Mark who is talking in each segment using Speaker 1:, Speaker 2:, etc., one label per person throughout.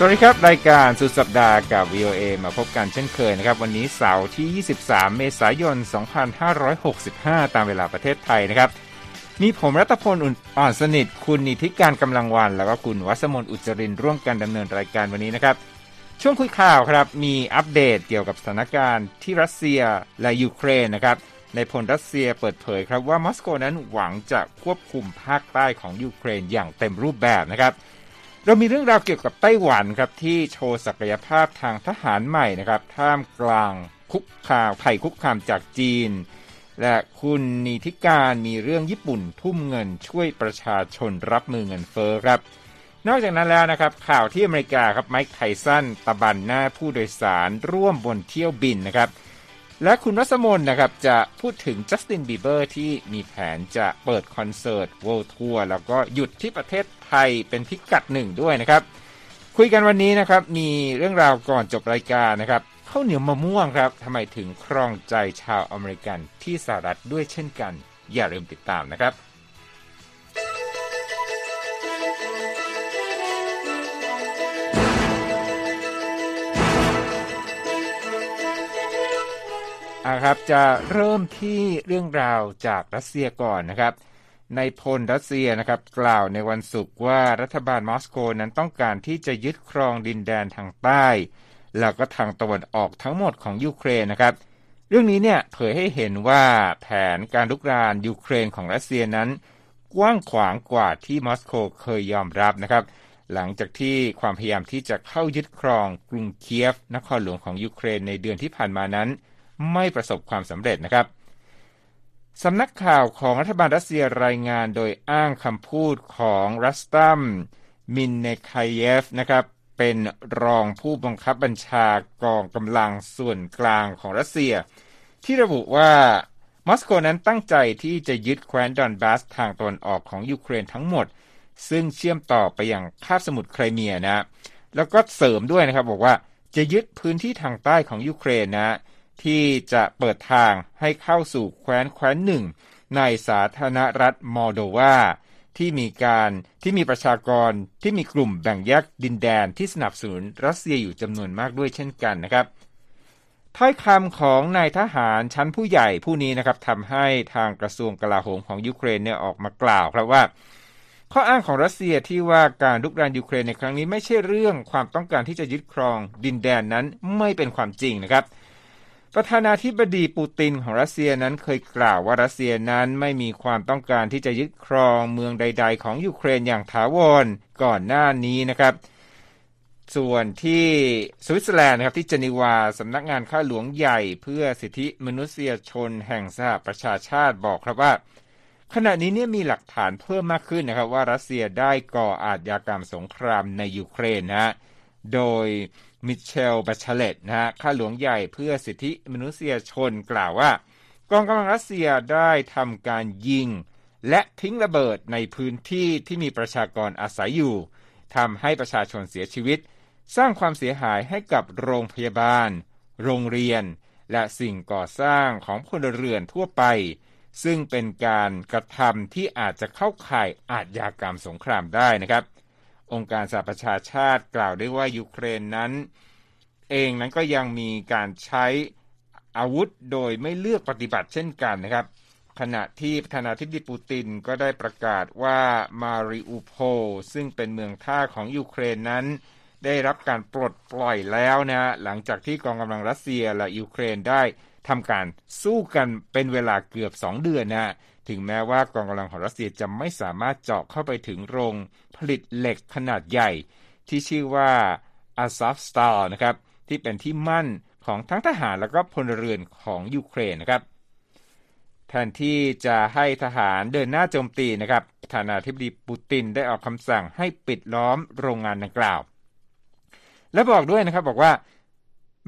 Speaker 1: สวัสดีครับ รายการสุดสัปดาห์กับ VOA มาพบกันเช่นเคยนะครับ วันนี้เสาร์ที่ 23 เมษายน 2565 ตามเวลาประเทศไทยนะครับ มีผมรัตพลอ่อนสนิท คุณนิธิกาญจน์ กำลังวรรณ แล้วก็คุณวรรษมนอุจจรินทร์ร่วมกันดำเนินรายการวันนี้นะครับ ช่วงคุยข่าวครับ มีอัปเดตเกี่ยวกับสถานการณ์ที่รัสเซียและยูเครนนะครับนายพลรัสเซียเปิดเผยครับว่ามอสโกนั้นหวังจะควบคุมภาคใต้ของยูเครนอย่างเต็มรูปแบบนะครับ เรามีเรื่องราวเกี่ยวกับไต้หวันครับที่โชว์ศักยภาพทางทหารใหม่นะครับท่ามกลางคุกคามภัยคุกคามจากจีน และคุณนีทิการมีเรื่องญี่ปุ่นทุ่มเงินช่วยประชาชนรับมือเงินเฟ้อครับ นอกจากนั้นแล้วนะครับ ข่าวที่อเมริกาครับไมค์ไทสันตะบันหน้าผู้โดยสารร่วมบนเที่ยวบินนะครับและคุณวัสมนนะครับจะพูดถึงจัสตินบีเบอร์ที่มีแผนจะเปิดคอนเสิร์ต World Tour แล้วก็หยุดที่ประเทศ ไทยเป็นพิกัดหนึ่งด้วยนะครับ คุยกันวันนี้นะครับ มีเรื่องราวก่อนจบรายการนะครับข้าวเหนียวมะม่วงครับทำไมถึงครองใจชาวอเมริกันที่สหรัฐด้วยเช่นกัน อย่าลืมติดตามนะครับอ่าครับจะเริ่มที่เรื่องราวจากรัสเซียก่อนนะครับ ในพลรัสเซียนะครับกล่าวในวันศุกร์ว่ารัฐบาลมอสโกนั้นต้องการที่จะยึดครองดินแดนทางใต้ แล้วก็ทางตะวันออกทั้งหมดของยูเครนนะครับ เรื่องนี้เนี่ยเผยให้เห็นว่าแผนการลุกรานยูเครนของรัสเซียนั้น กว้างขวางกว่าที่มอสโกเคยยอมรับนะครับ หลังจากที่ความพยายามที่จะเข้ายึดครองกรุงเคียฟ นครหลวงของยูเครนในเดือนที่ผ่านมานั้น ไม่ประสบความสำเร็จนะครับ สำนักข่าวของรัฐบาลรัสเซียรายงานโดยอ้างคำพูดของรัสตัมมินเนคายเยฟนะครับ เป็นรองผู้บังคับบัญชากองกำลังส่วนกลางของรัสเซีย ที่ระบุว่ามอสโกนั้นตั้งใจที่จะยึดแคว้นดอนบาสทางตะวันออกของยูเครนทั้งหมด ซึ่งเชื่อมต่อไปยังคาบสมุทรไครเมียนะ แล้วก็เสริมด้วยนะครับบอกว่าจะยึดพื้นที่ทางใต้ของยูเครนนะ ที่จะเปิดทางให้เข้าสู่แคว้นแคว้นหนึ่ง ในสาธารณรัฐมอลโดวาที่มีการที่มีประชากรที่มีกลุ่มแบ่งแยกดินแดนที่สนับสนุนรัสเซียอยู่จำนวนมากด้วยเช่นกันนะครับถ้อยคำของนายทหารชั้นผู้ใหญ่ผู้นี้นะครับทำให้ทางกระทรวงกลาโหมของยูเครนเนี่ยออกมากล่าวครับว่า ข้ออ้างของรัสเซียที่ว่าการลุกรานยูเครนในครั้งนี้ไม่ใช่เรื่องความต้องการที่จะยึดครองดินแดนนั้นไม่เป็นความจริงนะครับ ประธานาธิบดีปูตินของรัสเซียนั้นเคยกล่าวว่ารัสเซียนั้นไม่มีความต้องการที่จะยึดครองเมืองใด ๆ ของยูเครนอย่างถาวรก่อนหน้านี้นะครับ ส่วนที่สวิตเซอร์แลนด์นะครับที่เจนีวาสำนักงานข้าหลวงใหญ่เพื่อสิทธิมนุษยชนแห่งสหประชาชาติบอกครับว่า ขณะนี้เนี่ยมีหลักฐานเพิ่มมากขึ้นนะครับ ว่ารัสเซียได้ก่ออาชญากรรมสงครามในยูเครนนะโดย มิเชลบัชเลตนะฮะข้าหลวงใหญ่เพื่อสิทธิมนุษยชนกล่าวว่ากองกำลังรัสเซียได้ทำการยิง และทิ้งระเบิดในพื้นที่ที่มีประชากรอาศัยอยู่ทำให้ประชาชนเสียชีวิต สร้างความเสียหายให้กับโรงพยาบาล โรงเรียน และสิ่งก่อสร้างของพลเรือนทั่วไป ซึ่งเป็นการกระทำที่อาจจะเข้าข่ายอาชญากรรมสงครามได้นะครับ องค์การสหประชาชาติกล่าวได้ว่ายูเครนนั้น เองนั้นก็ยังมีการใช้อาวุธโดยไม่เลือกปฏิบัติเช่นกันนะครับ ขณะที่ประธานาธิบดีปูตินก็ได้ประกาศว่ามาริอูโพซึ่งเป็นเมืองท่าของยูเครนนั้น ได้รับการปลดปล่อยแล้วนะหลังจากที่กองกำลังรัสเซียและยูเครนได้ทำการสู้กันเป็นเวลาเกือบ 2 เดือนนะ ถึงแม้ว่ากองกำลังของรัสเซียจะไม่สามารถเจาะเข้าไปถึงโรงผลิตเหล็กขนาดใหญ่ ที่ชื่อว่าอาซ v ฟสตาร์นะครับที่เป็นที่มั่นของทั้งทหารและก็พลเรือนของยูเครนนะครับแทนที่จะให้ทหารเดินหน้าโจมตีนะครับประธานาธิบดีปูตินได้ออกคำสั่งให้ปิดล้อมโรงงานดังกล่าว และบอกด้วยนะครับบอกว่า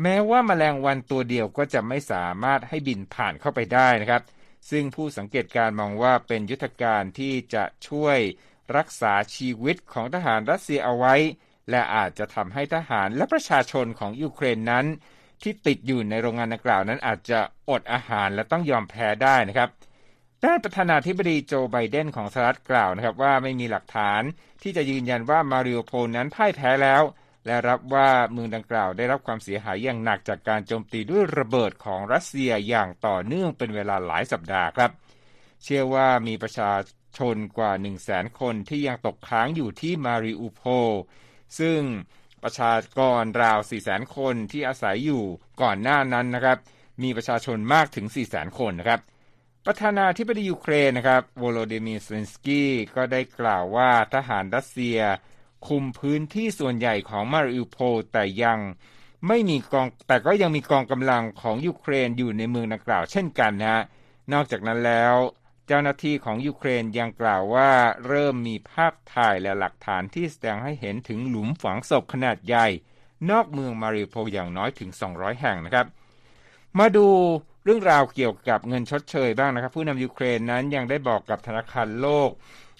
Speaker 1: แม้ว่ามาแมลงวันตัวเดียวก็จะไม่สามารถให้บินผ่านเข้าไปได้นะครับ ซึ่งผู้สังเกตการณ์มองว่าเป็นยุทธการที่จะช่วยรักษาชีวิตของทหารรัสเซียเอาไว้ และอาจจะทำให้ทหารและประชาชนของยูเครนนั้น ที่ติดอยู่ในโรงงานดังกล่าวนั้นอาจจะอดอาหารและต้องยอมแพ้ได้นะครับด้านประธานาธิบดีโจไบเดนของสหรัฐกล่าวนะครับว่าไม่มีหลักฐานที่จะยืนยันว่ามาริอูโพลนั้นพ่ายแพ้แล้ว และรับว่าเมืองดังกล่าวได้รับความเสียหายอย่างหนักจากการโจมตีด้วยระเบิดของรัสเซียอย่างต่อเนื่องเป็นเวลาหลายสัปดาห์ครับ เชื่อว่ามีประชาชนกว่า 1 0 0 0 0แสนคนที่ยังตกค้างอยู่ที่มาริอูโพซึ่งประชากรราว 4 0 0แสนคนที่อาศัยอยู่ก่อนหน้านั้นนะครับ มีประชาชนมากถึง 4 0 0แสนคนนะครับ ประธานาธิบดียูเครนนะครับ โวโลดิมีร์เซนสกี้ก็ได้กล่าวว่าทหารรัสเซีย คุมพื้นที่ส่วนใหญ่ของมาริอูโพแต่ยังไม่มีกองแต่ก็ยังมีกองกำลังของยูเครนอยู่ในเมืองดังกล่าวเช่นกันนะฮะนอกจากนั้นแล้ว เจ้าหน้าที่ของยูเครนยังกล่าวว่าเริ่มมีภาพถ่ายและหลักฐานที่แสดงให้เห็นถึงหลุมฝังศพขนาดใหญ่ นอกเมืองมาริโพอย่างน้อยถึง 200 แห่งนะครับ มาดูเรื่องราวเกี่ยวกับเงินชดเชยบ้างนะครับ ผู้นำยูเครนนั้นยังได้บอกกับธนาคารโลก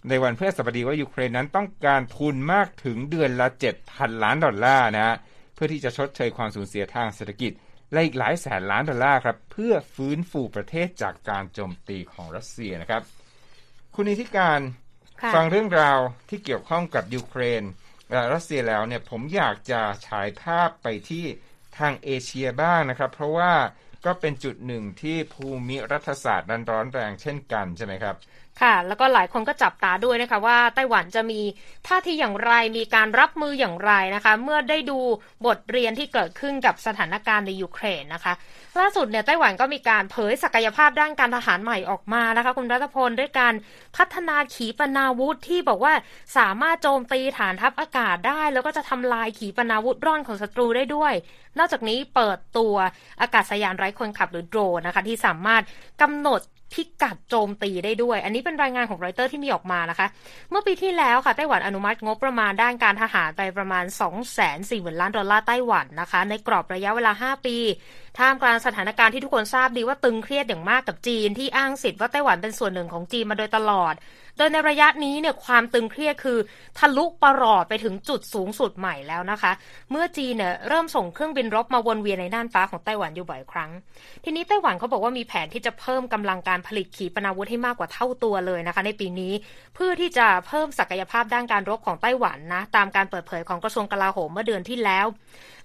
Speaker 1: ในวันพฤหัสบดีว่ายูเครนนั้นต้องการทุนมากถึงเดือนละ 7,000 ล้านดอลลาร์นะฮะเพื่อที่จะชดเชยความสูญเสียทางเศรษฐกิจ และอีกหลายแสนล้านดอลลาร์ครับ เพื่อฟื้นฟูประเทศจากการโจมตีของรัสเซียนะครับ คุณนิติการฟังเรื่องราวที่เกี่ยวข้องกับยูเครนและรัสเซียแล้วเนี่ยผมอยากจะฉายภาพไปที่ทางเอเชียบ้างนะครับ เพราะว่าก็เป็นจุดหนึ่งที่ภูมิรัฐศาสตร์ดันร้อนแรงเช่นกันใช่ไหมครับ
Speaker 2: ค่ะ แล้วก็หลายคนก็จับตาด้วยนะคะว่าไต้หวันจะมีท่าทีอย่างไรมีการรับมืออย่างไรนะคะ เมื่อได้ดูบทเรียนที่เกิดขึ้นกับสถานการณ์ในยูเครนนะคะ ล่าสุดเนี่ยไต้หวันก็มีการเผยศักยภาพด้านการทหารใหม่ออกมานะคะ คุณรัตพลด้วยการพัฒนาขีปนาวุธที่บอกว่าสามารถโจมตีฐานทัพอากาศได้ แล้วก็จะทำลายขีปนาวุธร่อนของศัตรูได้ด้วย นอกจากนี้เปิดตัวอากาศยานไร้คนขับหรือโดรนนะคะ ที่สามารถกำหนด พิกัดโจมตีได้ด้วย อันนี้เป็นรายงานของรอยเตอร์ที่มีออกมานะคะ เมื่อปีที่แล้วค่ะไต้หวันอนุมัติงบประมาณด้านการทหารไปประมาณ 2 4 0 0 0 0ล้านดอลลาร์ไต้หวันนะคะ ในกรอบระยะเวลา 5 ปี ท่ามกลางสถานการณ์ที่ทุกคนทราบดีว่าตึงเครียดอย่างมากกับจีนที่อ้างสิทธิ์ว่าไต้หวันเป็นส่วนหนึ่งของจีนมาโดยตลอดโดยในระยะนี้เนี่ยความตึงเครียดคือ ทะลุปรอดไปถึงจุดสูงสุดใหม่แล้วนะคะ เมื่อจีนเนี่ยเริ่มส่งเครื่องบินรบมาวนเวียนในน่านฟ้าของไต้หวันอยู่บ่อยครั้ง ทีนี้ไต้หวันเขาบอกว่ามีแผนที่จะเพิ่มกำลังการผลิตขีปนาวุธให้มากกว่าเท่าตัวเลยนะคะ ในปีนี้เพื่อที่จะเพิ่มศักยภาพด้านการรบของไต้หวันนะตามการเปิดเผยของกระทรวงกลาโหมเมื่อเดือนที่แล้ว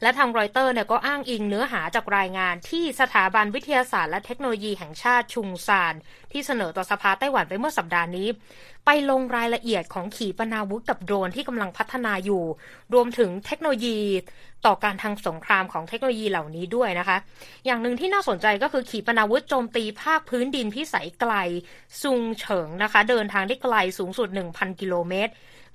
Speaker 2: และทางรอยเตอร์เนี่ยก็อ้างอิงเนื้อหาจากรายงานที่สถาบันวิทยาศาสตร์และเทคโนโลยีแห่งชาติชุงซาน ที่เสนอต่อสภาไต้หวันไปเมื่อสัปดาห์นี้ ไปลงรายละเอียดของขีปนาวุธกับโดรนที่กำลังพัฒนาอยู่ รวมถึงเทคโนโลยีต่อการทางสงครามของเทคโนโลยีเหล่านี้ด้วยนะคะ อย่างหนึ่งที่น่าสนใจก็คือขีปนาวุธโจมตีภาคพื้นดินพิสัยไกลซุงเฉิงนะคะ เดินทางได้ไกลสูงสุด 1,000 กิโลเมตร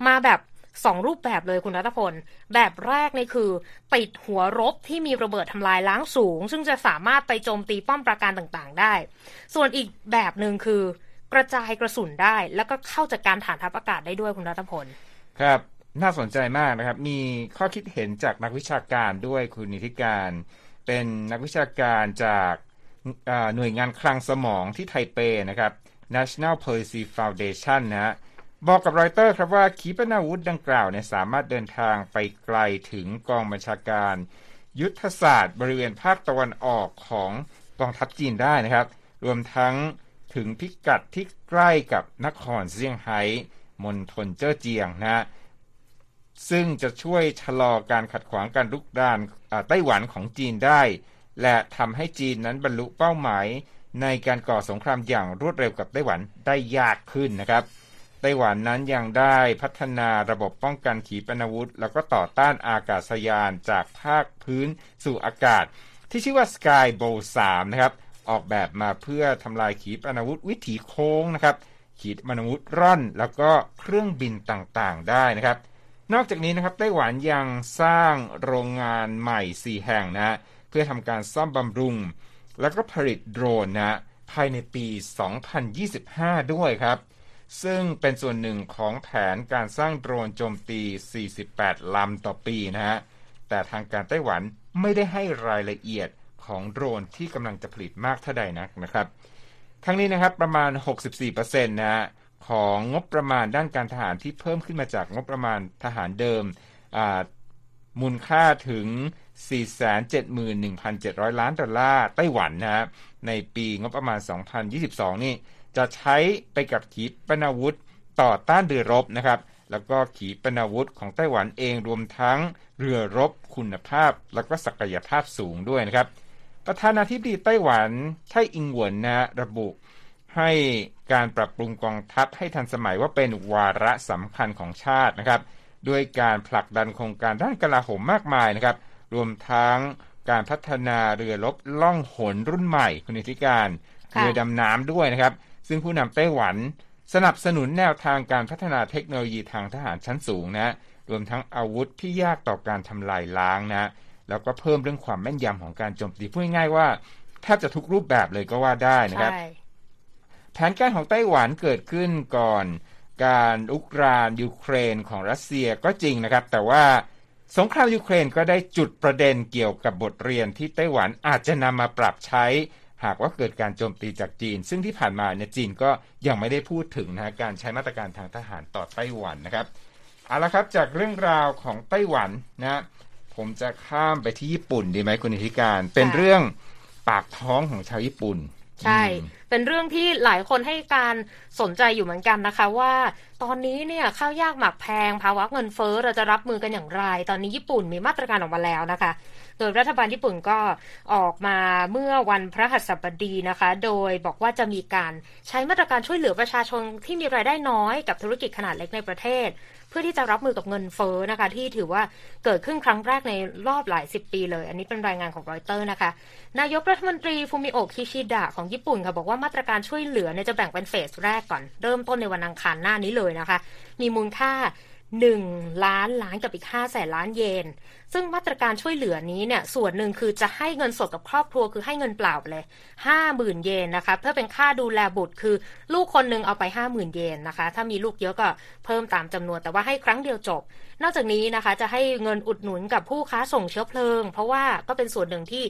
Speaker 2: มาแบบ สองรูปแบบเลยคุณรัตพล แบบแรกนี่คือปิดหัวรบที่มีระเบิดทำลายล้างสูง ซึ่งจะสามารถไปโจมตีป้อมปราการต่างๆ ได้ ส่วนอีกแบบหนึ่งคือกระจายกระสุนได้ แล้วก็เข้าจัดการฐานทัพอากาศได้ด้วยคุณรัตพล
Speaker 1: ครับน่าสนใจมากนะครับ มีข้อคิดเห็นจากนักวิชาการด้วยคุณนิติการ เป็นนักวิชาการจากหน่วยงานคลังสมองที่ไทเปนะครับ National Policy Foundation นะฮะ บอกกับรอยเตอร์ครับว่าขีปนาวุธดังกล่าวเนี่ยสามารถเดินทางไปไกลถึงกองบัญชาการ ยุทธศาสตร์ บริเวณภาคตะวันออกของกองทัพจีนได้นะครับ รวมทั้งถึงพิกัดที่ใกล้กับนครเซี่ยงไฮ้มณฑลเจ้อเจียงนะซึ่งจะช่วยชะลอการขัดขวางการลุกดานไต้หวันของจีนได้ และทำให้จีนนั้นบรรลุเป้าหมายในการก่อสงครามอย่างรวดเร็วกับไต้หวันได้ยากขึ้นนะครับ ไต้หวันนั้นยังได้พัฒนาระบบป้องกันขีปนาวุธ แล้วก็ต่อต้านอากาศยานจากภาคพื้นสู่อากาศ ที่ชื่อว่า Sky b o w 3นะครับออกแบบมาเพื่อทำลายขีปนาวุธวิถีโค้งนะครับ ขีปนาวุธร่อน แล้วก็เครื่องบินต่างๆ ได้นะครับ นอกจากนี้นะครับไต้หวันยังสร้างโรงงานใหม่ 4 แห่งนะเพื่อทำการซ่อมบำรุง แล้วก็ผลิตโดรนนะภายในปี 2025 ด้วยครับ ซึ่งเป็นส่วนหนึ่งของแผนการสร้างโดรนโจมตี 48 ลำต่อปีนะฮะ แต่ทางการไต้หวันไม่ได้ให้รายละเอียดของโดรนที่กำลังจะผลิตมากเท่าใดนักนะครับ ทั้งนี้นะครับประมาณ 64%นะฮะของงบประมาณด้านการทหารที่เพิ่มขึ้นมาจากงบประมาณทหารเดิมมูลค่าถึง 471,700 ล้านดอลลาร์ไต้หวันนะฮะในปีงบประมาณ 2022 นี่ จะใช้ไปกับขีปนาวุธต่อต้านเรือรบนะครับ แล้วก็ขีปนาวุธของไต้หวันเองรวมทั้งเรือรบคุณภาพ แล้วก็ศักยภาพสูงด้วยนะครับ ประธานาธิบดีไต้หวันไทอิงหวนนะระบุให้การปรับปรุงกองทัพให้ทันสมัยว่าเป็นวาระสำคัญของชาตินะครับด้วยการผลักดันโครงการด้านกลาโหมมากมายนะครับ รวมทั้งการพัฒนาเรือรบล่องหนรุ่นใหม่คุณธิการ เรือดำน้ำด้วยนะครับ ซึ่งผู้นำไต้หวันสนับสนุนแนวทางการพัฒนาเทคโนโลยีทางทหารชั้นสูงนะรวมทั้งอาวุธที่ยากต่อการทำลายล้างนะแล้วก็เพิ่มเรื่องความแม่นยำของการโจมตีพูดง่ายๆว่าแทบจะทุกรูปแบบเลยก็ว่าได้นะครับแผนการของไต้หวันเกิดขึ้นก่อนการอุกรานยูเครนของรัสเซียก็จริงนะครับ แต่ว่าสงครามยูเครนก็ได้จุดประเด็นเกี่ยวกับบทเรียนที่ไต้หวันอาจจะนำมาปรับใช้ หากว่าเกิดการโจมตีจากจีน ซึ่งที่ผ่านมาเนี่ยจีนก็ยังไม่ได้พูดถึงนะการใช้มาตรการทางทหารต่อไต้หวันนะครับเอาละครับจากเรื่องราวของไต้หวันนะผมจะข้ามไปที่ญี่ปุ่นดีไหมคุณอิทธิการ เป็นเรื่องปากท้องของชาวญี่ปุ่น
Speaker 2: ใช่ เป็นเรื่องที่หลายคนให้การสนใจอยู่เหมือนกันนะคะว่าตอนนี้เนี่ยข้าวยากหมักแพงภาวะเงินเฟ้อเราจะรับมือกันอย่างไร ตอนนี้ญี่ปุ่นมีมาตรการออกมาแล้วนะคะ โดยรัฐบาลญี่ปุ่นก็ออกมาเมื่อวันพระหัสบดีนะคะ โดยบอกว่าจะมีการใช้มาตรการช่วยเหลือประชาชนที่มีรายได้น้อยกับธุรกิจขนาดเล็กในประเทศ เพื่อที่จะรับมือกับเงินเฟ้อนะคะ ที่ถือว่าเกิดขึ้นครั้งแรกในรอบหลายสิบปีเลย อันนี้เป็นรายงานของรอยเตอร์นะคะ นายกรัฐมนตรีฟูมิโอคิชิดะของญี่ปุ่นค่ะบอกว่ามาตรการช่วยเหลือเนี่ยจะแบ่งเป็นเฟสแรกก่อน เริ่มต้นในวันอังคารหน้านี้เลยนะคะ มีมูลค่า 1 ล้านล้านกับอีก5แสนล้านเยน ซึ่งมาตรการช่วยเหลือนี้เนี่ยส่วนหนึ่งคือจะให้เงินสดกับครอบครัวคือให้เงินเปล่าเลย 50,000 เยนนะคะเพื่อเป็นค่าดูแลบุตรคือลูกคนหนึ่งเอาไป 50,000 เยนนะคะ ถ้ามีลูกเยอะก็เพิ่มตามจำนวนแต่ว่าให้ครั้งเดียวจบ นอกจากนี้นะคะจะให้เงินอุดหนุนกับผู้ค้าส่งเชื้อเพลิง เพราะว่าก็เป็นส่วนหนึ่งที่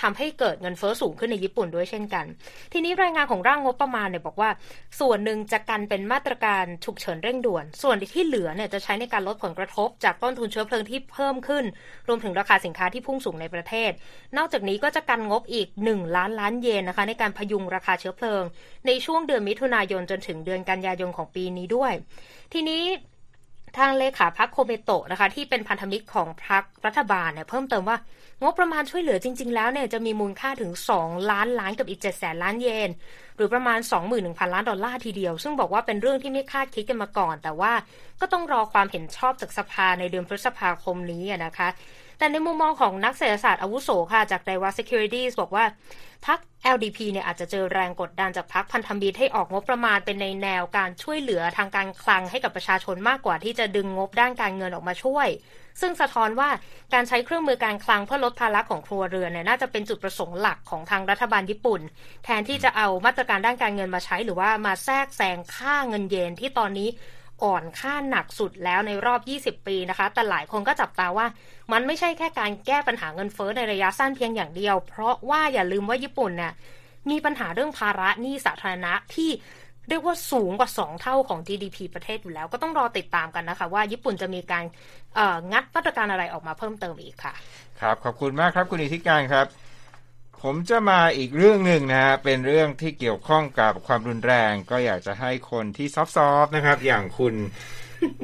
Speaker 2: ทำให้เกิดเงินเฟอ้อสูงขึ้นในญี่ปุ่นด้วยเช่นกัน ทีนี้รายงานของร่างงบประมาณเนี่ยบอกว่า ส่วนหนึ่งจะกันเป็นมาตรการฉุกเฉินเร่งด่วน ส่วนที่เหลือเนี่ยจะใช้ในการลดผลกระทบ จากต้นทุนเชื้อเพลิงที่เพิ่มขึ้น รวมถึงราคาสินค้าที่พุ่งสูงในประเทศ นอกจากนี้ก็จะกันงบอีก 1 ล้านล้านเยนนะคะ ในการพยุงราคาเชื้อเพลิง ในช่วงเดือนมิถุนายนจนถึงเดือนกันยายนของปีนี้ด้วย ทีนี้ ทางเลขาพักโคเมโตะนะคะ ที่เป็นพันธมิตรของพักรัฐบาลเนี่ยเพิ่มเติมว่างบประมาณช่วยเหลือจริง ๆ แล้วเนี่ยจะมีมูลค่าถึง 2 ล้านล้านกับอีก7แสนล้านเยน หรือประมาณ 21,000 ล้านดอลลาร์ทีเดียว ซึ่งบอกว่าเป็นเรื่องที่ไม่คาดคิดกันมาก่อน แต่ว่าก็ต้องรอความเห็นชอบจากสภาในเดือนพฤษภาคมนี้นะคะ แต่ในมุมมองของนักเศรษฐศาสตร์อาวุโสค่ะ จาก d a i w a Securities บอกว่าพัก LDP เนี่ยอาจจะเจอแรงกดดันจากพักพันธมิตรให้ออกงบประมาณเป็นในแนวการช่วยเหลือทางการคลังให้กับประชาชนมากกว่าที่จะดึงงบด้านการเงินออกมาช่วย ซึ่งสะท้อนว่าการใช้เครื่องมือการคลังเพื่อลดภาระของครัวเรือนเนี่ยน่าจะเป็นจุดประสงค์หลักของทางรัฐบาลญี่ปุ่น แทนที่จะเอามาตรการด้านการเงินมาใช้ หรือว่ามาแทรกแซงค่าเงินเยนที่ตอนนี้ อ่อนค่าหนักสุดแล้วในรอบ 20 ปีนะคะ แต่หลายคนก็จับตาว่า มันไม่ใช่แค่การแก้ปัญหาเงินเฟ้อในระยะสั้นเพียงอย่างเดียว เพราะว่าอย่าลืมว่าญี่ปุ่นเนี่ยมีปัญหาเรื่องภาระหนี้สาธารณะที่เรียกว่าสูงกว่า 2 เท่าของ GDP ประเทศอยู่แล้ว ก็ต้องรอติดตามกันนะคะ ว่าญี่ปุ่นจะมีการงัดมาตรการอะไรออกมาเพิ่มเติมอีกค่ะ
Speaker 1: ครับ ขอบคุณมากครับ คุณอิทธิการครับ ผมจะมาอีกเรื่องหนึ่งนะฮะเป็นเรื่องที่เกี่ยวข้องกับความรุนแรง ก็อยากจะให้คนที่ซอฟๆนะครับ อย่างคุณ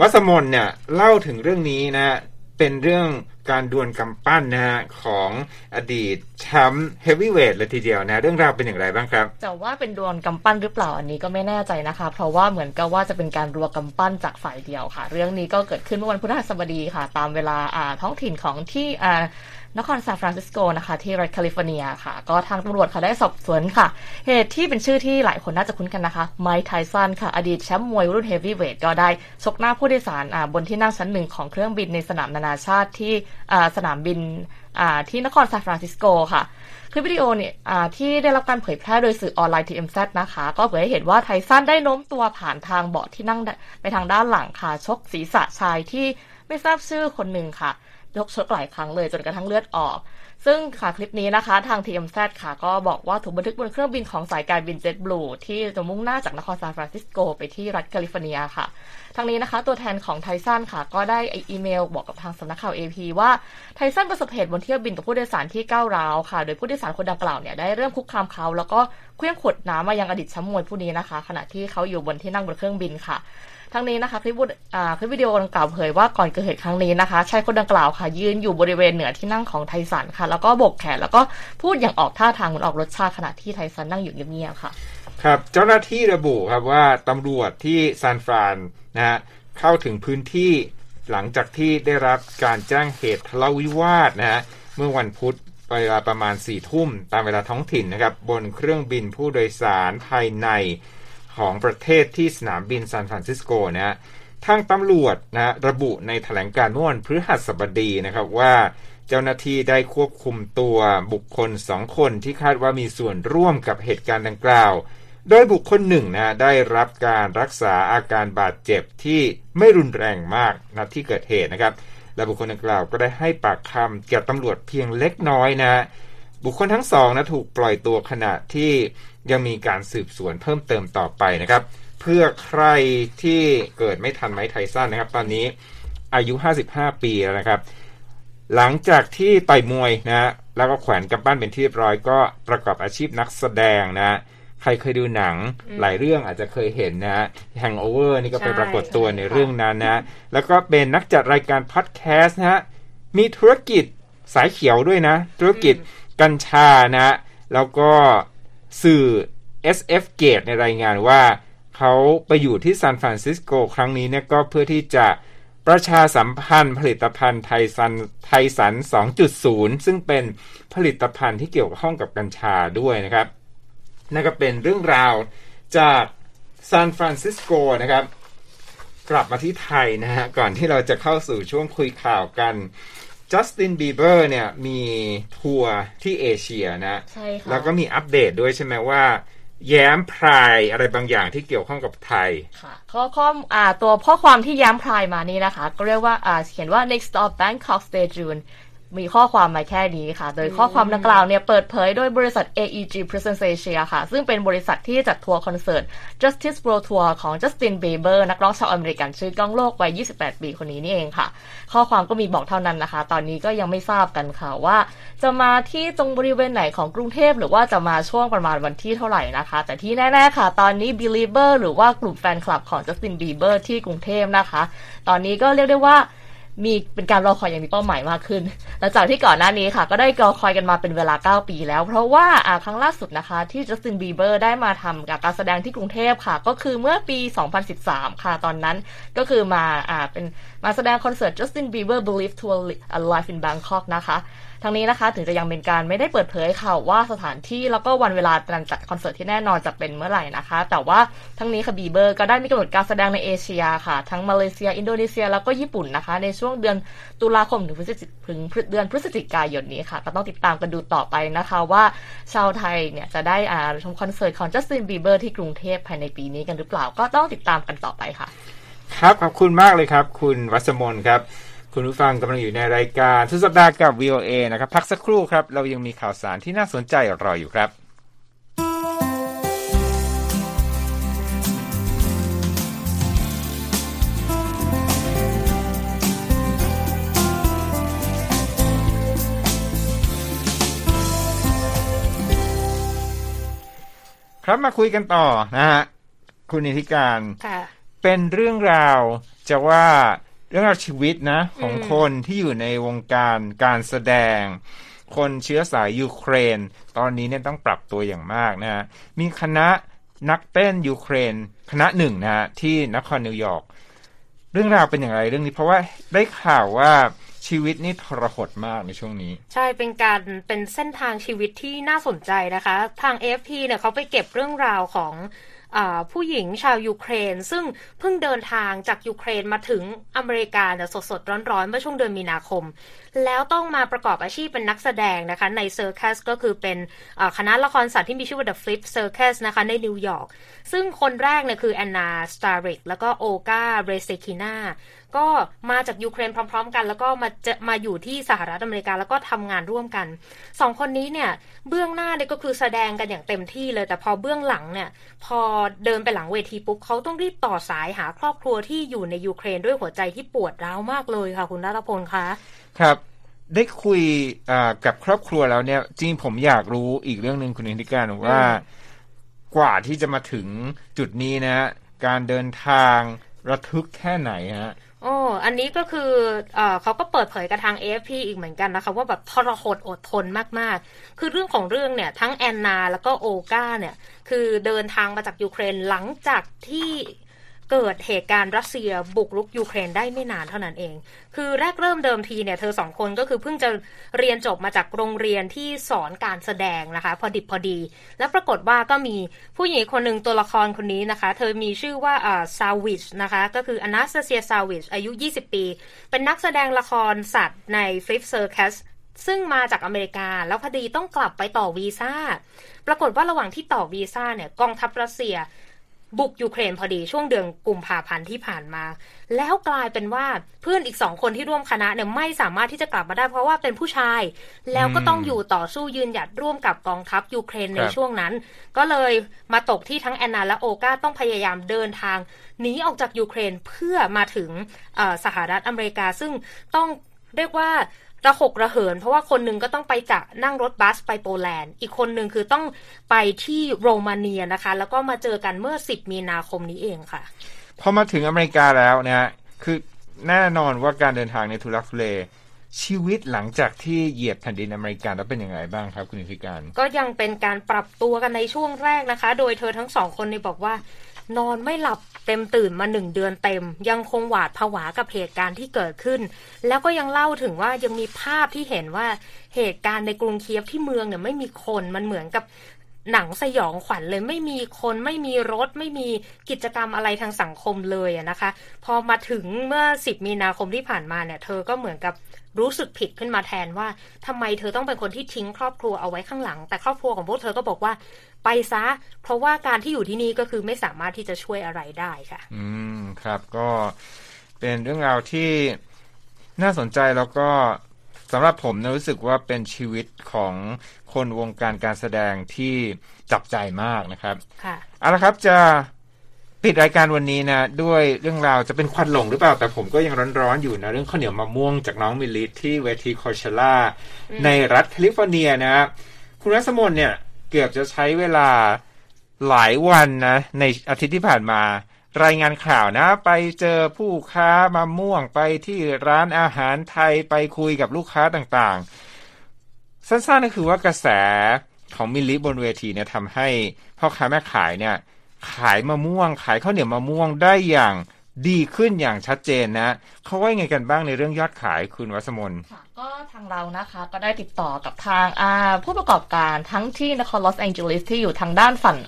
Speaker 1: วัสมนเนี่ยเล่าถึงเรื่องนี้นะเป็นเรื่อง การดวลกำปั้นนะฮะของอดีตแชมป์เฮฟวีเวทเลยทีเดียวนะเรื่องราวเป็นอย่างไรบ้างครับ
Speaker 3: จะว่าเป็นดวลกำปั้นหรือเปล่าอันนี้ก็ไม่แน่ใจนะคะ เพราะว่าเหมือนกับว่าจะเป็นการรัวกำปั้นจากฝ่ายเดียวค่ะ เรื่องนี้ก็เกิดขึ้นเมื่อวันพฤหัสบดีค่ะ ตามเวลาอ่าท้องถิ่นของที่อ่านครซานฟรานซิสโกนะคะ ที่รัฐแคลิฟอร์เนียค่ะ ก็ทางตำรวจค่ะได้สอบสวนค่ะ เหตุที่เป็นชื่อที่หลายคนน่าจะคุ้นกันนะคะ ไมค์ไทสันค่ะ อดีตแชมป์มวยรุ่นเฮฟวีเวทก็ได้ชกหน้าผู้โดยสารบนที่นั่งชั้นหนึ่งของเครื่องบินในสนามนานาชาติที่สนามบินที่นครซานฟรานซิสโกค่ะคลิปวิดีโอเนี่ยที่ได้รับการเผยแพร่โดยสื่อออนไลน์ TMZ นะคะ ก็เผยให้เห็นว่าไทสันได้โน้มตัวผ่านทางเบาะที่นั่งไปทางด้านหลังค่ะชกศีรษะชายที่ไม่ทราบชื่อคนหนึ่งค่ะยกชกหลายครั้งเลยจนกระทั่งเลือดออก ซึ่งค่ะคลิปนี้นะคะ ทาง TMZ ค่ะ ก็บอกว่าถูกบันทึกบนเครื่องบินของสายการบิน JetBlue ที่จะมุ่งหน้าจากนครซานฟรานซิสโกไปที่รัฐแคลิฟอร์เนียค่ะทั้งนี้นะคะ ตัวแทนของไทซันค่ะ ก็ได้อีเมลบอกกับทางสำนักข่าว AP ว่าไทซันประสบเหตุบนเที่ยวบินกับผู้โดยสารที่ก้าวร้าวค่ะ โดยผู้โดยสารคนดังกล่าวเนี่ยได้เริ่มคุกคามเขาแล้วก็เคลื่องขวดน้ำมายังอดีตช้ำมวยผู้นี้นะคะ ขณะที่เขาอยู่บนที่นั่งบนเครื่องบินค่ะ ทั้งนี้นะคะคลิปคลิปวิดีโอดังกล่าวเผยว่าก่อนเกิดเหตุครั้งนี้นะคะชายคนดังกล่าวค่ะยืนอยู่บริเวณเหนือที่นั่งของไทสันค่ะ แล้วก็โบกแขนแล้วก็พูดอย่างออกท่าทางเหมือนออกรสชาติขณะที่ไทสันนั่งอยู่เงียบๆค่ะ
Speaker 1: ครับเจ้าหน้าที่ระบุครับว่าตำรวจที่ซานฟรานนะฮะเข้าถึงพื้นที่หลังจากที่ได้รับการแจ้งเหตุทะเลาะวิวาทนะฮะเมื่อวันพุธเวลาประมาณสี่ทุ่มตามเวลาท้องถิ่นนะครับบนเครื่องบินผู้โดยสารภายใน ของประเทศที่สนามบินซานฟรานซิสโกนะฮะทางตำรวจนะระบุในแถลงการเมื่อวันพฤหัสบดีนะครับว่าเจ้าหน้าที่ได้ควบคุมตัวบุคคลสองคนที่คาดว่ามีส่วนร่วมกับเหตุการณ์ดังกล่าว โดยบุคคลหนึ่งนะได้รับการรักษาอาการบาดเจ็บที่ไม่รุนแรงมากณที่เกิดเหตุนะครับ และบุคคลดังกล่าวก็ได้ให้ปากคำเกี่ยวกับตำรวจเพียงเล็กน้อยนะ บุคคลทั้งสองนะถูกปล่อยตัวขณะที่ยังมีการสืบสวนเพิ่มเติมต่อไปนะครับ เพื่อใครที่เกิดไม่ทันไม้ไทสันนะครับ ตอนนี้อายุ 55 ปีแล้วนะครับ หลังจากที่ต่อยมวยนะแล้วก็แขวนกำปั้นเป็นที่เรียบร้อยก็ประกอบอาชีพนักแสดงนะใครเคยดูหนังหลายเรื่องอาจจะเคยเห็นนะ Hangover นี่ก็ไปปรากฏตัวในเรื่องนั้นนะ แล้วก็เป็นนักจัดรายการพอดแคสต์นะฮะมีธุรกิจสายเขียวด้วยนะ ธุรกิจ กัญชานะ แล้วก็สื่อ SF Gate ในรายงานว่า เขาไปอยู่ที่ซานฟรานซิสโกครั้งนี้เนี่ยก็เพื่อที่จะประชาสัมพันธ์ผลิตภัณฑ์ไทสันไทสัน 2.0 ซึ่งเป็นผลิตภัณฑ์ที่เกี่ยวข้องกับกัญชาด้วยนะครับ นั่นก็เป็นเรื่องราวจากซานฟรานซิสโกนะครับ กลับมาที่ไทยนะฮะก่อนที่เราจะเข้าสู่ช่วงคุยข่าวกัน จัสตินบีเบอร์เนี่ยมีทัวร์ที่เอเชียนะ
Speaker 3: ใช่ค่ะ
Speaker 1: แล้วก็มีอัปเดตด้วยใช่ไหมว่า แย้มพรายอะไรบางอย่างที่เกี่ยวข้องกับไทย
Speaker 3: ค่ะข้อข้ออ่าตัวข้อความที่ย้ำพรายมานี่นะคะ ก็เรียกว่าอ่าเขียนว่า next stop Bangkok stay tuned มีข้อความมาแค่นี้ค่ะ โดยข้อความดังกล่าวเนี่ยเปิดเผยโดยบริษัท AEG Presence Asia ค่ะ ซึ่งเป็นบริษัทที่จัดทัวร์คอนเสิร์ต Justice World Tour ของ Justin Bieber นักร้องชาวอเมริกันชื่อก้องโลกวัย 28 ปีคนนี้นี่เองค่ะ ข้อความก็มีบอกเท่านั้นนะคะ ตอนนี้ก็ยังไม่ทราบกันค่ะว่า จะมาที่ตรงบริเวณไหนของกรุงเทพหรือว่าจะมาช่วงประมาณวันที่เท่าไหร่นะคะ แต่ที่แน่ๆค่ะ ตอนนี้ Belieber หรือว่ากลุ่มแฟนคลับของ Justin Bieber ที่กรุงเทพนะคะ ตอนนี้ก็เรียกได้ว่า มีเป็นการรอคอยอย่างมีเป้าหมายมากขึ้น หลังจากที่ก่อนหน้านี้ค่ะ ก็ได้รอคอยกันมาเป็นเวลา 9 ปีแล้ว เพราะว่าครั้งล่าสุดนะคะ ที่จัสตินบีเบอร์ได้มาทำกับการแสดงที่กรุงเทพค่ะ ก็คือเมื่อปี 2013 ค่ะ ตอนนั้นก็คือมาอ่าเป็นมาแสดงคอนเสิร์ต Justin Bieber Believe Tour Live in Bangkok นะคะทั้งนี้นะคะถึงจะยังเป็นการไม่ได้เปิดเผยค่ะว่าสถานที่แล้วก็วันเวลาการจัดคอนเสิร์ตที่แน่นอนจะเป็นเมื่อไหร่นะคะ แต่ว่าทั้งนี้ค่ะบีเบอร์ก็ได้มีกำหนดการแสดงในเอเชียค่ะ ทั้งมาเลเซีย อินโดนีเซีย แล้วก็ญี่ปุ่นนะคะ ในช่วงเดือนตุลาคมถึงพฤศจิถึงเดือนพฤศจิกายนนี้ค่ะ ก็ต้องติดตามกันดูต่อไปนะคะว่าชาวไทยเนี่ยจะได้อ่าชมคอนเสิร์ตของจัสตินบีเบอร์ที่กรุงเทพภายในปีนี้กันหรือเปล่า ก็ต้องติดตามกันต่อไปค่ะ
Speaker 1: ครับขอบคุณมากเลยครับ คุณวัสมนครับ คุณผู้ฟังกำลังอยู่ในรายการทุกสัปดาห์กับ VOA นะครับ พักสักครู่ครับ เรายังมีข่าวสารที่น่าสนใจรออยู่ครับ ครับมาคุยกันต่อนะฮะ คุณนิติการ
Speaker 2: ค่ะ
Speaker 1: เป็นเรื่องราวจะว่า เรื่องราวชีวิตนะ ของคนที่อยู่ในวงการการแสดง คนเชื้อสายยูเครน ตอนนี้เนี่ยต้องปรับตัวอย่างมากนะมีคณะนักเต้นยูเครน คณะหนึ่งนะที่นครนิวยอร์กเรื่องราวเป็นอย่างไรเรื่องนี้เพราะว่าได้ข่าวว่าชีวิตนี่ทรหดมากในช่วงนี้
Speaker 2: ใช่เป็นการเป็นเส้นทางชีวิตที่น่าสนใจนะคะ ทาง AFP เนี่ยเขาไปเก็บเรื่องราวของ ผู้หญิงชาวยูเครน ซึ่งเพิ่งเดินทางจากยูเครนมาถึงอเมริกาเนี่ยสดๆ ร้อนๆ เมื่อช่วงเดือนมีนาคม แล้วต้องมาประกอบอาชีพเป็นนักแสดงนะคะ ใน circus ก็คือเป็นคณะละครสัตว์ที่มีชื่อว่า The Flip Circus นะคะ ในนิวยอร์กซึ่งคนแรกเนี่ยคือแอนนาสตาริกแล้วก็โอกาเรเซคินา ก็มาจากยูเครนพร้อม ๆ กัน แล้วก็มาจะมาอยู่ที่สหรัฐอเมริกาแล้วก็ทำงานร่วมกันสองคนนี้เนี่ยเบื้องหน้าเนี่ยก็คือแสดงกันอย่างเต็มที่เลย แต่พอเบื้องหลังเนี่ยพอเดินไปหลังเวทีปุ๊บเขาต้องรีบต่อสายหาครอบครัวที่อยู่ในยูเครนด้วยหัวใจที่ปวดร้าวมากเลยค่ะ คุณรัตพลคะ
Speaker 1: ครับได้คุยกับครอบครัวแล้วเนี่ย จริงผมอยากรู้อีกเรื่องหนึ่งคุณอินทิการว่ากว่าที่จะมาถึงจุดนี้นะ การเดินทางระทึกแค่ไหนฮะ
Speaker 2: โอ้อันนี้ก็คือเอเขาก็เปิดเผยกับทาง AFP อีกเหมือนกันนะคะ ว่าแบบทรหดอดทนมากๆ คือเรื่องของเรื่องเนี่ย ทั้งแอนนาแล้วก็โอกาเนี่ย คือเดินทางมาจากยูเครนหลังจากที่ เกิดเหตุการณ์รัสเซียบุกรุกยูเครนได้ไม่นานเท่านั้นเอง คือแรกเริ่มเดิมทีเนี่ยเธอสองคนก็คือเพิ่งจะเรียนจบมาจากโรงเรียนที่สอนการแสดงนะคะ พอดิบพอดี แล้วปรากฏว่าก็มีผู้หญิงคนหนึ่งตัวละครคนนี้นะคะ เธอมีชื่อว่าอ่าซาวิชนะคะ ก็คืออนาสตาเซียซาวิชอายุ 20 ปี เป็นนักแสดงละครสัตว์ใน Flip Circus ซึ่งมาจากอเมริกาแล้วพอดีต้องกลับไปต่อวีซ่า ปรากฏว่าระหว่างที่ต่อวีซ่าเนี่ยกองทัพรัสเซีย บุกยูเครนพอดีช่วงเดือนกุมภาพันธ์ที่ผ่านมา แล้วกลายเป็นว่าเพื่อนอีกสองคนที่ร่วมคณะเนี่ยไม่สามารถที่จะกลับมาได้เพราะว่าเป็นผู้ชาย แล้วก็ต้องอยู่ต่อสู้ยืนหยัดร่วมกับกองทัพยูเครนในช่วงนั้น ก็เลยมาตกที่ทั้งแอนนาและโอกาต้องพยายามเดินทางหนีออกจากยูเครนเพื่อมาถึงสหรัฐอเมริกาซึ่งต้องเรียกว่า ระหกระเหิน เพราะว่าคนนึงก็ต้องไปจากนั่งรถบัสไปโปแลนด์ อีกคนหนึ่งคือต้องไปที่โรมาเนียนะคะ แล้วก็มาเจอกันเมื่อ 10 มีนาคมนี้เองค่ะ
Speaker 1: พอมาถึงอเมริกาแล้วเนี่ยคือแน่นอนว่าการเดินทางในทุลักทุเลชีวิตหลังจากที่เหยียบแผ่นดินอเมริกันแล้วเป็นยังไงบ้างครับคุณอิทธิการ
Speaker 2: ก็ยังเป็นการปรับตัวกันในช่วงแรกนะคะ โดยเธอทั้งสองคนนี่บอกว่า นอนไม่หลับเต็มตื่นมาหนึ่งเดือนเต็ม ยังคงหวาดผวากับเหตุการณ์ที่เกิดขึ้น แล้วก็ยังเล่าถึงว่ายังมีภาพที่เห็นว่าเหตุการณ์ในกรุงเคียฟที่เมืองเนี่ยไม่มีคนมันเหมือนกับ หนังสยองขวัญเลยไม่มีคนไม่มีรถไม่มีกิจกรรมอะไรทางสังคมเลยนะคะ พอมาถึงเมื่อ 10 มีนาคมที่ผ่านมาเนี่ย เธอก็เหมือนกับรู้สึกผิดขึ้นมาแทนว่าทำไมเธอต้องเป็นคนที่ทิ้งครอบครัวเอาไว้ข้างหลัง แต่ครอบครัวของพวกเธอก็บอกว่า ไปซะ เพราะว่าการที่อยู่ที่นี่ก็คือไม่สามารถที่จะช่วยอะไรได้ค่ะ
Speaker 1: อืมครับก็เป็นเรื่องราวที่น่าสนใจแล้วก็ สำหรับผมนะรู้สึกว่าเป็นชีวิตของคนวงการการแสดงที่จับใจมากนะครับ
Speaker 2: ค่ะ
Speaker 1: เอาละครับจะปิดรายการวันนี้นะด้วยเรื่องราวจะเป็นควันหลงหรือเปล่า แต่ผมก็ยังร้อนๆอยู่นะ เรื่องข้าวเหนียวมะม่วงจากน้องมิลิทที่เวทีโคเชล่าในรัฐแคลิฟอร์เนียนะคุณรัศมนเนี่ยเกือบจะใช้เวลาหลายวันนะในอาทิตย์ที่ผ่านมา รายงานข่าวนะ ไปเจอผู้ค้ามะม่วงไปที่ร้านอาหารไทยไปคุยกับลูกค้าต่างๆ สั้นๆก็คือว่ากระแสของมิลลิบนเวทีเนี่ยทำให้พ่อค้าแม่ขายเนี่ย ขายมะม่วง ขายข้าวเหนียวมะม่วงได้อย่างดีขึ้นอย่างชัดเจนนะเขาว่าไงกันบ้างในเรื่องยอดขายคุณวัสมน
Speaker 3: ก็ทางเรานะคะก็ได้ติดต่อกับทางผู้ประกอบการทั้งที่นครลอสแองเจลิสที่อยู่ทางด้านฝั่ง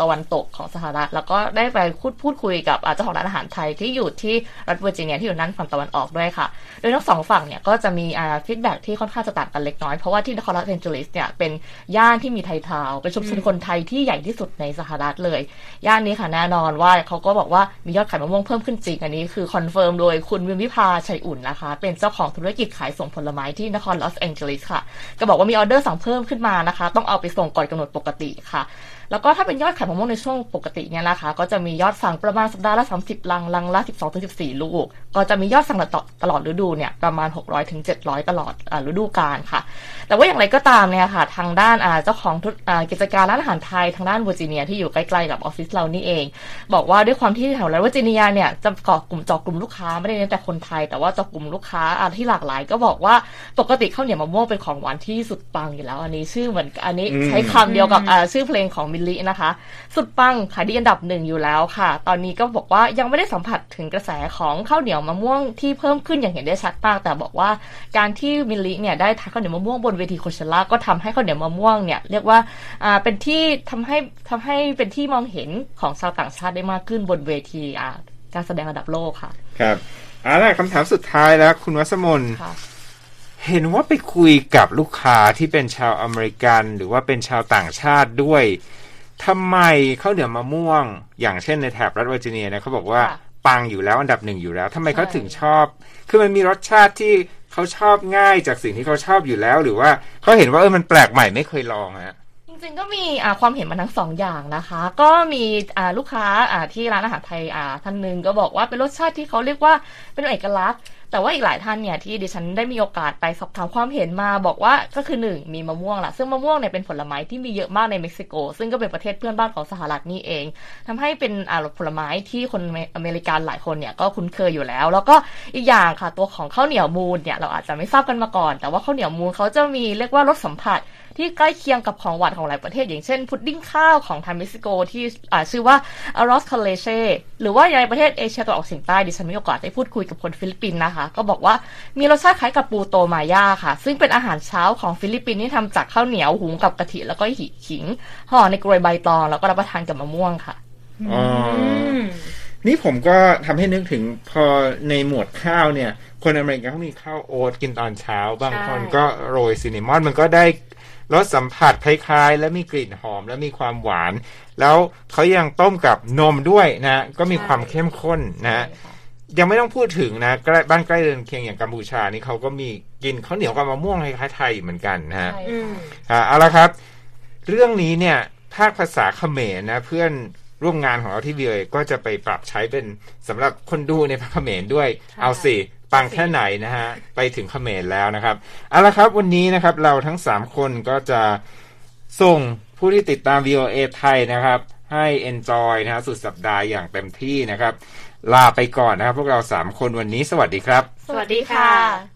Speaker 3: ตะวันตกของสหรัฐ แล้วก็ได้ไปพูดพูดคุยกับเจ้าของร้านอาหารไทยที่อยู่ที่รัฐเวอร์จิเนียที่อยู่นั้นฝั่งตะวันออกด้วยค่ะ โดยทั้งสองฝั่งเนี่ยก็จะมี feedback ที่ค่อนข้างจะต่างกันเล็กน้อย เพราะว่าที่นครลอสแองเจลิสเนี่ยเป็นย่านที่มีไทยทาวน์เป็นชุมชนคนไทยที่ใหญ่ที่สุดในสหรัฐเลย ย่านนี้ค่ะแน่นอนว่าเขาก็บอกว่ามียอดขายมะม่วงเพิ่มขึ้นจริงอันนี้คือ confirm โดยคุณวิมวิภาชัยอุ่นนะคะ เป็นเจ้าของธุรกิจขายส่งผลไม้ที่นครลอสแองเจลิสค่ะ ก็บอกว่ามีออเดอร์สั่งเพิ่มขึ้นมานะคะ ต้องเอาไปส่งก่อนกำหนดปกติค่ะ แล้วก็ถ้าเป็นยอดขายมะม่วงในช่วงปกติเนี่ยนะคะ ก็จะมียอดสั่งประมาณสัปดาห์ละ 30 ลัง ลังละ 12ถึง14 ลูก ก็จะมียอดสั่งตลอดฤดูเนี่ยประมาณ 600ถึง700 ตลอดฤดูกาลค่ะ แต่ว่าอย่างไรก็ตามเนี่ยค่ะ ทางด้านเจ้าของกิจการร้านอาหารไทยทางด้านเวอร์จิเนียที่อยู่ใกล้ๆกับออฟฟิศเรานี่เอง บอกว่าด้วยความที่แถวเวอร์จิเนียเนี่ยจะเกาะกลุ่มเจาะกลุ่มลูกค้าไม่ได้เน้นแต่คนไทย แต่ว่าเจาะกลุ่มลูกค้าที่หลากหลาย ก็บอกว่าปกติข้าวเหนียวมะม่วงเป็นของหวานที่สุดปังอยู่แล้ว อันนี้ชื่อเหมือนอันนี้ใช้คำเดียวกับชื่อเพลงของมิลลี่นะคะ สุดปังขายดีอันดับหนึ่งอยู่แล้วค่ะ ตอนนี้ก็บอกว่ายังไม่ได้สัมผัสถึงกระแสของข้าวเหนียวมะม่วงที่เพิ่มขึ้นอย่างเห็นได้ชัดมาก แต่บอกว่าการที่มิลลี่เนี่ยได้ทานข้าวเหนียวมะม่วงบนเวที Coachella ก็ทำให้ข้าวเหนียวมะม่วงเนี่ยเรียกว่าอ่าเป็นที่ทำให้ทำให้เป็นที่มองเห็นของชาวต่างชาติได้มากขึ้นบนเวทีอ่าการแสดงระดับโลกค่ะ
Speaker 1: ครับเอาละคำถามสุดท้ายแล้ว คุณวัสมนเห็นว่าไปคุยกับลูกค้าที่เป็นชาวอเมริกัน หรือว่าเป็นชาวต่างชาติด้วย ทำไมข้าวเหนียวมะม่วง อย่างเช่นในแถบรัฐเวอร์จิเนียเนี่ยเขาบอกว่าปังอยู่แล้วอันดับหนึ่งอยู่แล้วทำไมเขา
Speaker 3: ใช่
Speaker 1: ถึงชอบ คือมันมีรสชาติที่เขาชอบง่ายจากสิ่งที่เขาชอบอยู่แล้ว หรือว่าเขาเห็นว่าเออมันแปลกใหม่ไม่เคยลองฮะ
Speaker 3: จริงๆก็มีอ่าความเห็นมาทั้งสองอย่างนะคะ ก็มีอ่าลูกค้าอ่าที่ร้านอาหารไทยอ่าท่านหนึ่งก็บอกว่าเป็นรสชาติที่เขาเรียกว่าเป็นเอกลักษณ์ แต่ว่าอีกหลายท่านเนี่ยที่ดิฉันได้มีโอกาสไปสอบถามความเห็นมาบอกว่าก็คือหนึ่งมีมะม่วงละซึ่งมะม่วงเนี่ยเป็นผลไม้ที่มีเยอะมากในเม็กซิโก ซึ่งก็เป็นประเทศเพื่อนบ้านของสหรัฐนี่เองทำให้เป็นอ่าผลไม้ที่คนอเมริกันหลายคนเนี่ยก็คุ้นเคยอยู่แล้ว แล้วก็อีกอย่างค่ะตัวของข้าวเหนียวมูนเนี่ยเราอาจจะไม่ทราบกันมาก่อน แต่ว่าข้าวเหนียวมูนเขาจะมีเรียกว่ารสสัมผัส ที่ใกล้เคียงกับของหวานของหลายประเทศ อย่างเช่น พุดดิ้งข้าวของทางเม็กซิโกที่อ่าชื่อว่า arroz con leche หรือว่าในประเทศเอเชียตะวันออกเฉียงใต้ดิฉันมีโอกาสได้พูดคุยกับคนฟิลิปปินส์นะคะ ก็บอกว่ามีรสชาติคล้ายกับ puto maya ค่ะ ซึ่งเป็นอาหารเช้าของฟิลิปปินส์ที่ทำจากข้าวเหนียวหุงกับกะทิแล้วก็หิขิงห่อในกรวยใบตองแล้วก็รับประทานกับมะม่วงค่ะ
Speaker 1: อ๋อ
Speaker 2: อืม
Speaker 1: นี่ผมก็ทำให้นึกถึงพอในหมวดข้าวเนี่ย คนอเมริกันเขามีข้าวโอ๊ตกินตอนเช้า บางคนก็โรยซินนามอนมันก็ได้ รสสัมผัสคล้ายๆ และมีกลิ่นหอมและมีความหวาน แล้วเขายังต้มกับนมด้วยนะ ก็มีความเข้มข้นนะยังไม่ต้องพูดถึงนะใกล้บ้านใกล้เรือนเคียงอย่างกัมพูชานี่เขาก็มีกินข้าวเหนียวกับมะม่วงคล้ายๆไทยเหมือนกันนะฮะ
Speaker 3: ใช่
Speaker 2: อืม
Speaker 1: อ่าเอาละครับ เรื่องนี้เนี่ยภาคภาษาเขมรนะ เพื่อนร่วมงานของเราที่เบียก็จะไปปรับใช้เป็นสำหรับคนดูในภาคเขมรด้วย เอาสิ ปังแค่ไหนนะฮะ ไปถึงเขมรแล้วนะครับเอาละครับวันนี้นะครับเราทั้งสามคนก็จะส่งผู้ที่ติดตาม VOA ไทยนะครับ ให้ enjoy นะฮะสุดสัปดาห์อย่างเต็มที่นะครับ ลาไปก่อนนะครับ พวกเราสามคนวันนี้สวัสดีครับ
Speaker 2: สวัสดีค่ะ